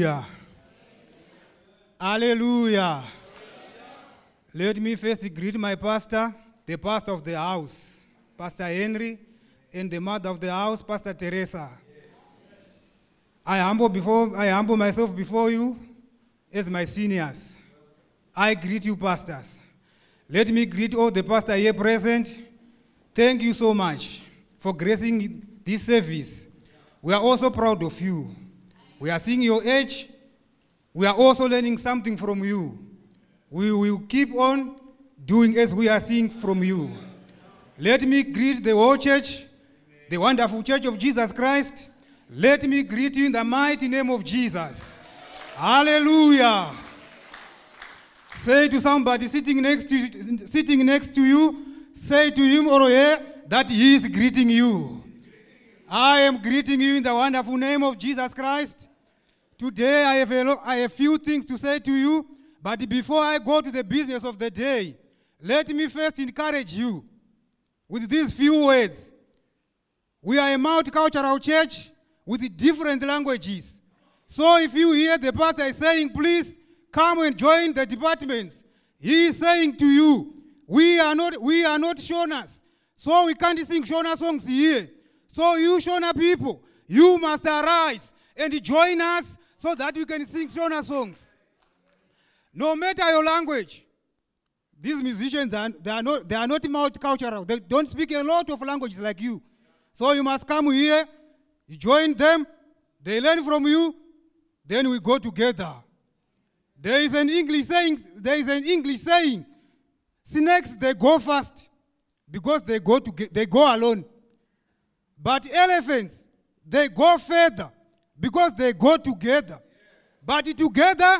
Hallelujah. Hallelujah. Let me first greet my pastor, the pastor of the house, Pastor Henry, and the mother of the house, Pastor Teresa. I humble before I humble myself before you as my seniors. I greet you, pastors. Let me greet all the pastors here present. Thank you so much for gracing this service. We are also proud of you. We are seeing your age. We are also learning something from you. We will keep on doing as we are seeing from you. Let me greet the whole church, the wonderful church of Jesus Christ. Let me greet you in the mighty name of Jesus. Hallelujah. Say to somebody sitting next to sitting next to you, say to him or her that he is greeting you. I am greeting you in the wonderful name of Jesus Christ. Today I have a, have few things to say to you, but before I go to the business of the day, let me first encourage you with these few words. We are a multicultural church with different languages. So if you hear the pastor saying, please come and join the departments, he is saying to you, we are not, we are not Shonas. So we can't sing Shona songs here. So you Shona people, you must arise and join us so that you can sing Shona songs. No matter your language, these musicians are, they are not they are not multicultural. They don't speak a lot of languages like you. So you must come here, you join them, they learn from you, then we go together. There is an English saying, there is an English saying, snakes they go fast because they go to they go alone. But elephants, they go further because they go together. But together,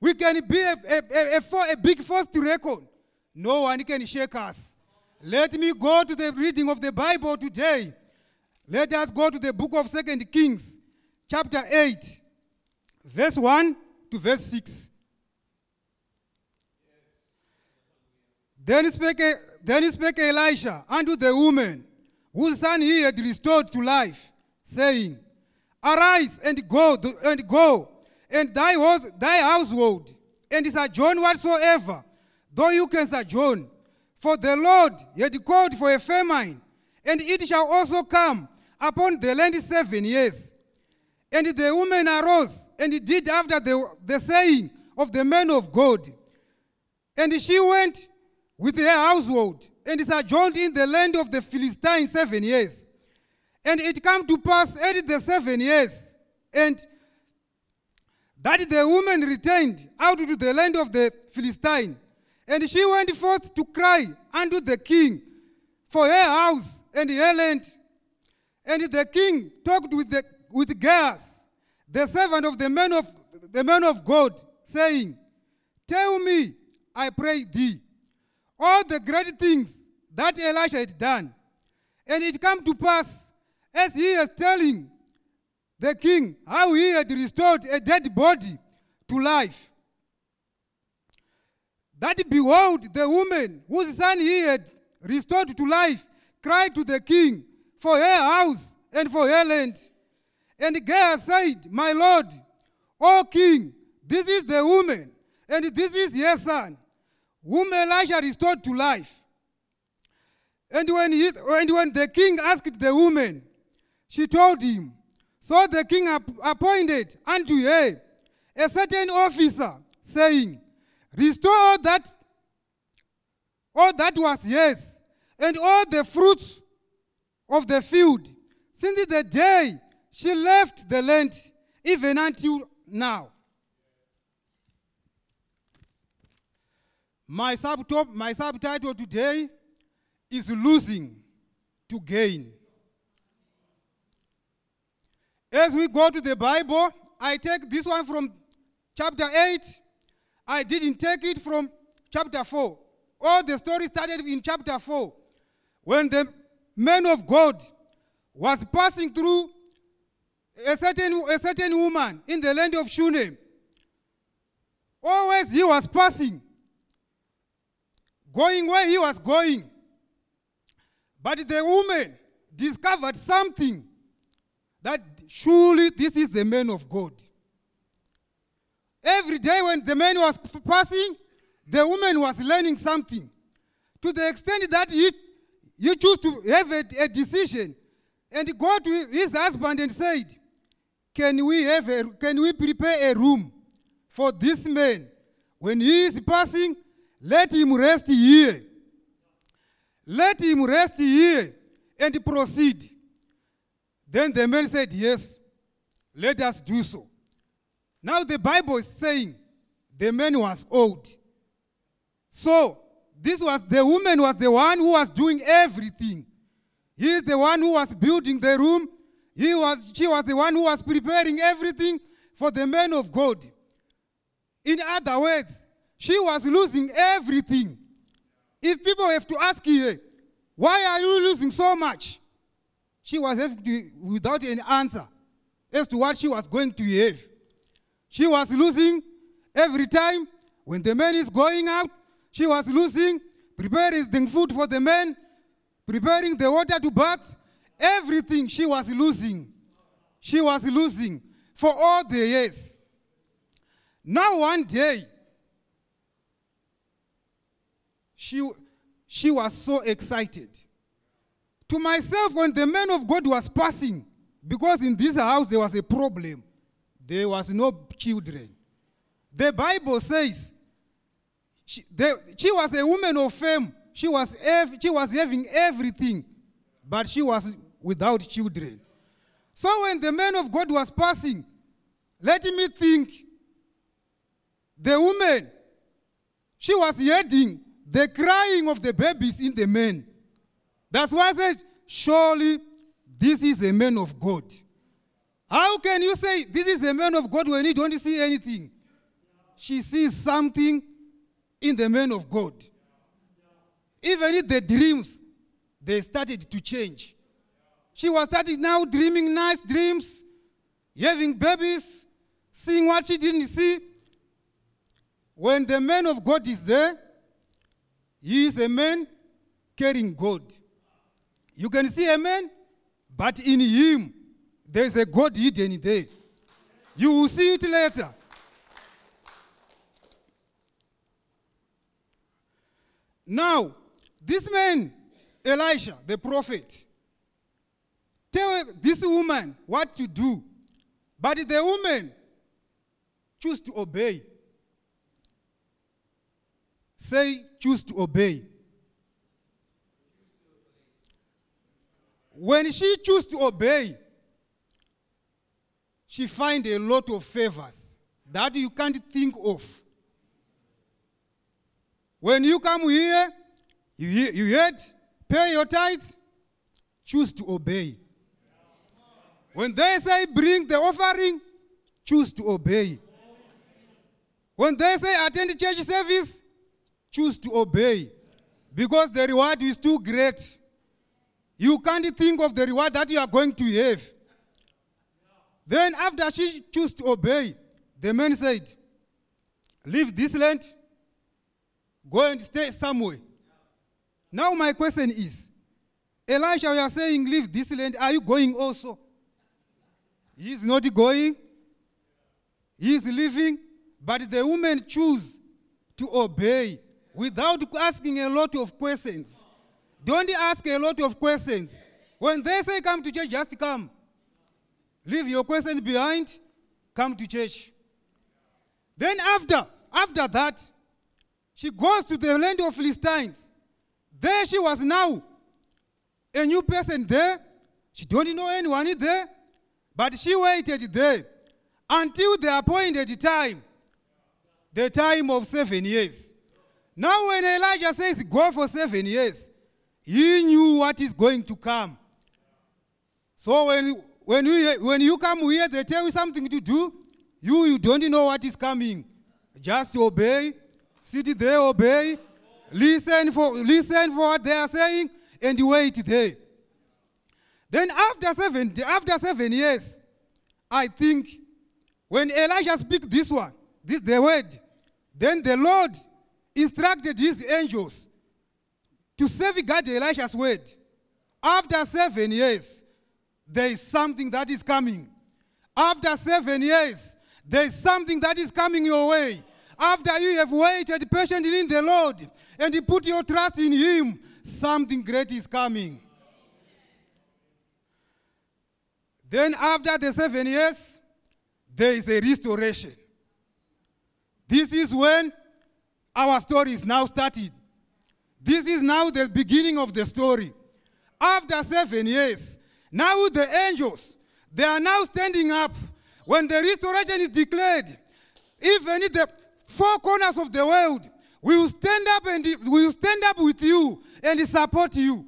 we can be a, a, a, a, big force to reckon. No one can shake us. Let me go to the reading of the Bible today. Let us go to the book of Second Kings, chapter 8, verse 1 to verse 6. Then spake, then spake Elisha unto the woman whose son he had restored to life, saying, Arise and go, and go, and thy, thy household, and sojourn whatsoever, though you can sojourn. For the Lord had called for a famine, and it shall also come upon the land seven years. And the woman arose and did after the, the saying of the man of God. And she went with her household and sojourned in the land of the Philistines seven years. And it came to pass at the seven years, and that the woman returned out to the land of the Philistine. And she went forth to cry unto the king for her house and her land. And the king talked with the with Gehazi, the servant of the man of the man of God, saying, Tell me, I pray thee, all the great things that Elisha had done. And it came to pass, as he was telling the king how he had restored a dead body to life, that behold, the woman whose son he had restored to life cried to the king for her house and for her land. And Gehazi said, My lord, O king, this is the woman, and this is your son, whom Elisha restored to life. And when, he, and when the king asked the woman, she told him. So the king app- appointed unto her a certain officer, saying, Restore all that, all that was yours, and all the fruits of the field, since the day she left the land, even until now. My, my subtitle today is Losing to Gain. As we go to the Bible, I take this one from chapter 8. I didn't take it from chapter 4. All the story started in chapter 4 when the man of God was passing through a certain, a certain woman in the land of Shunem. Always he was passing, going where he was going. But the woman discovered something that surely this is the man of God. every day when the man was passing, the woman was learning something. To the extent that he, he chose to have a, a decision and go to his husband and said, Can we have a, can we prepare a room for this man? When he is passing, let him rest here. Let him rest here and proceed. Then the man said, Yes, let us do so. Now the Bible is saying the man was old. So this was the woman was the one who was doing everything. He is the one who was building the room. He was, she was the one who was preparing everything for the man of God. In other words, she was losing everything. If people have to ask you, why are you losing so much? She was without an answer as to what she was going to have. She was losing every time when the man is going out. She was losing, preparing the food for the man, preparing the water to bath, everything she was losing. She was losing for all the years. Now, one day, she, she was so excited. To myself, when the man of God was passing, because in this house there was a problem, there was no children. The Bible says she, the, she was a woman of fame. She was, ev- she was having everything, but she was without children. So when the man of God was passing, let me think the woman, she was hearing the crying of the babies in the men. That's why I said, surely this is a man of God. How can you say this is a man of God when you don't see anything? She sees something in the man of God. Even in the dreams, they started to change. She was starting now dreaming nice dreams, having babies, seeing what she didn't see. When the man of God is there, he is a man carrying God. You can see a man, but in him, there is a God hidden there. You will see it later. Now, this man, Elisha, the prophet, tell this woman what to do. But the woman choose to obey. Say, choose to obey. When she choose to obey, she find a lot of favors that you can't think of. When you come here, you, you heard, pay your tithe, choose to obey. When they say bring the offering, choose to obey. When they say attend church service, choose to obey. Because the reward is too great. You can't think of the reward that you are going to have. Then, after she chose to obey, the man said, Leave this land, go and stay somewhere. Now, my question is Elisha, you are saying, Leave this land, are you going also? He is not going, he is leaving, but the woman chose to obey without asking a lot of questions. Don't ask a lot of questions. When they say come to church, just come. Leave your questions behind, come to church. Then after, after that, she goes to the land of Philistines. There she was now a new person there. She don't know anyone there, but she waited there until the appointed time, the time of seven years. Now, when Elijah says go for seven years, he knew what is going to come. So when when you when you come here, they tell you something to do. You you don't know what is coming. Just obey. Sit there, obey. Listen for listen for what they are saying, and wait there. Then after seven after seven years, I think when Elijah speak this one, this the word, then the Lord instructed his angels to safeguard Elisha's word. After seven years, there is something that is coming. After seven years, There is something that is coming your way. After you have waited patiently in the Lord and you put your trust in Him, something great is coming. Then, after the seven years, there is a restoration. This is when our story is now started. This is now the beginning of the story. After seven years, now the angels, they are now standing up. When the restoration is declared, even in the four corners of the world, we will stand up and we will stand up with you and support you.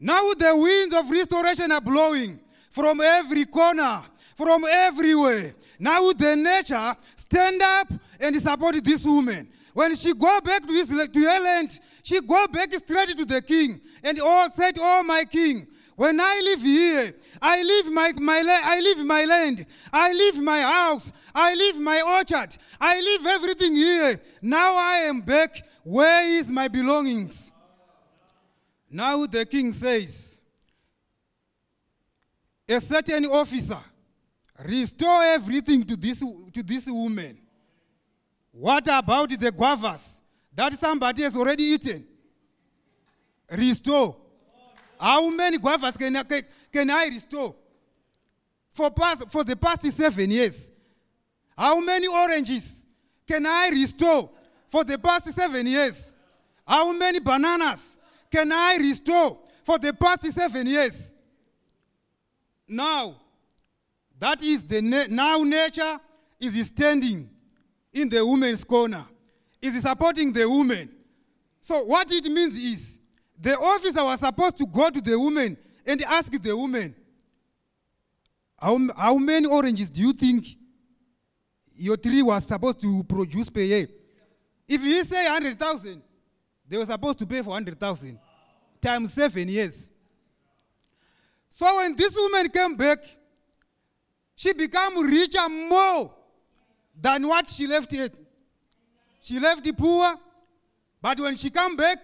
Now the winds of restoration are blowing from every corner, from everywhere. Now the nature stand up and support this woman. When she go back to, his, to her land, she go back straight to the king and all said, "Oh my king, when I live here, I leave my, my I leave my land, I leave my house, I leave my orchard, I leave everything here. Now I am back. Where is my belongings?" Now the king says, a certain officer, restore everything to this, to this woman. What about the guavas that somebody has already eaten? Restore. How many guavas can I, can I restore? For, past, for the past seven years. How many oranges can I restore for the past seven years? How many bananas can I restore for the past seven years? Now, that is the na- now nature is standing in the woman's corner, is supporting the woman. So what it means is the officer was supposed to go to the woman and ask the woman, how, how many oranges do you think your tree was supposed to produce per year? If he say 100,000, they were supposed to pay for 100,000 times seven years. So when this woman came back, she became richer more than what she left it. She left the poor, but when she come back,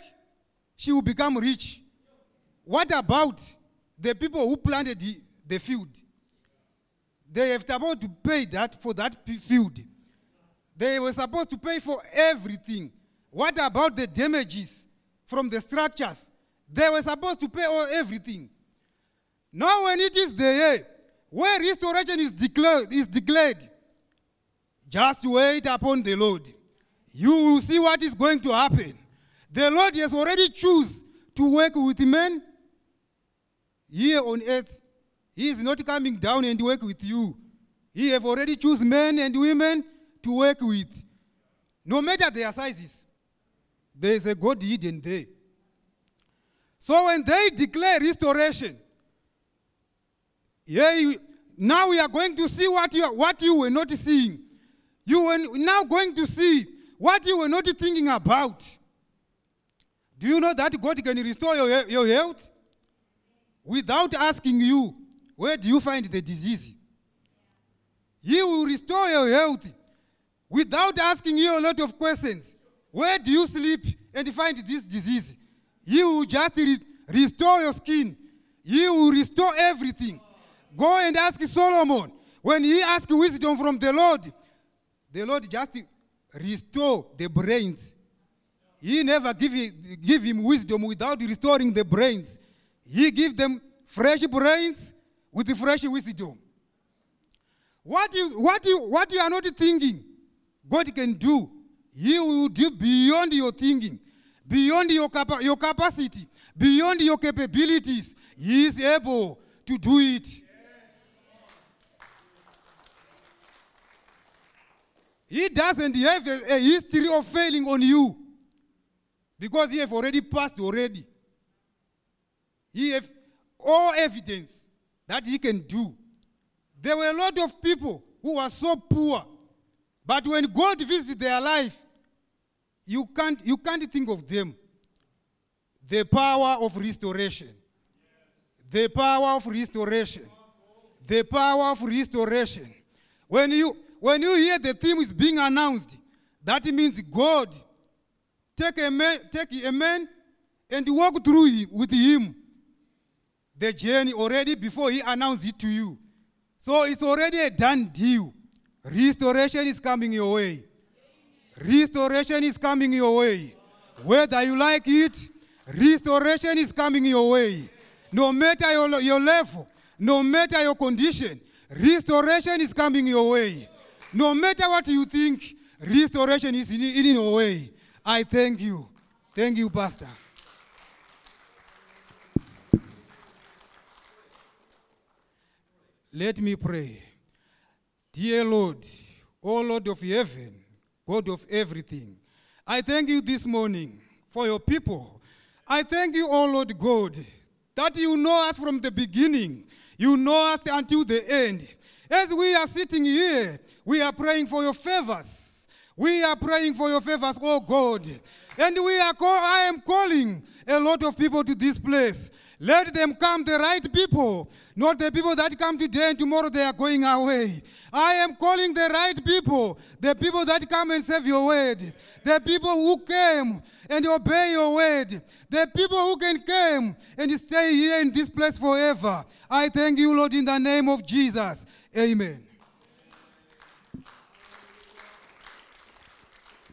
she will become rich. What about the people who planted the, the field? They have supposed to pay that for that field. They were supposed to pay for everything. What about the damages from the structures? They were supposed to pay all everything. Now, when it is the year where restoration is declared, is declared, just wait upon the Lord. You will see what is going to happen. The Lord has already choose to work with men here on earth. He is not coming down and work with you. He have already choose men and women to work with. No matter their sizes, there is a God hidden there. So when they declare restoration, yeah, now we are going to see what you, what you were not seeing. You are now going to see what you were not thinking about. Do you know that God can restore your, your health? Without asking you, where do you find the disease? He will restore your health without asking you a lot of questions. Where do you sleep and find this disease? He will just re- restore your skin. He will restore everything. Go and ask Solomon. When he asked wisdom from the Lord, the Lord just restore the brains. He never give, give him wisdom without restoring the brains. He give them fresh brains with fresh wisdom. What you, what, you, what you are not thinking, God can do. He will do beyond your thinking, beyond your, capa- your capacity, beyond your capabilities. He is able to do it. He doesn't have a, a history of failing on you because he have already passed already. He have all evidence that he can do. There were a lot of people who were so poor, but when God visits their life, you can't, you can't think of them. The power of restoration. The power of restoration. The power of restoration. When you, when you hear the theme is being announced, that means God take a man, take a man and walk through with him the journey already before he announced it to you. So it's already a done deal. Restoration is coming your way. Restoration is coming your way. Whether you like it, restoration is coming your way. No matter your, your level, no matter your condition, restoration is coming your way. No matter what you think, restoration is in, in your way. I thank you. Thank you, Pastor. Let me pray. Dear Lord, O Lord of heaven, God of everything, I thank you this morning for your people. I thank you, O Lord God, that you know us from the beginning. You know us until the end. As we are sitting here, we are praying for your favors. We are praying for your favors, oh God. And we are call, I am calling a lot of people to this place. Let them come, the right people, not the people that come today and tomorrow they are going away. I am calling the right people, the people that come and save your word, the people who came and obey your word, the people who can come and stay here in this place forever. I thank you, Lord, in the name of Jesus. Amen.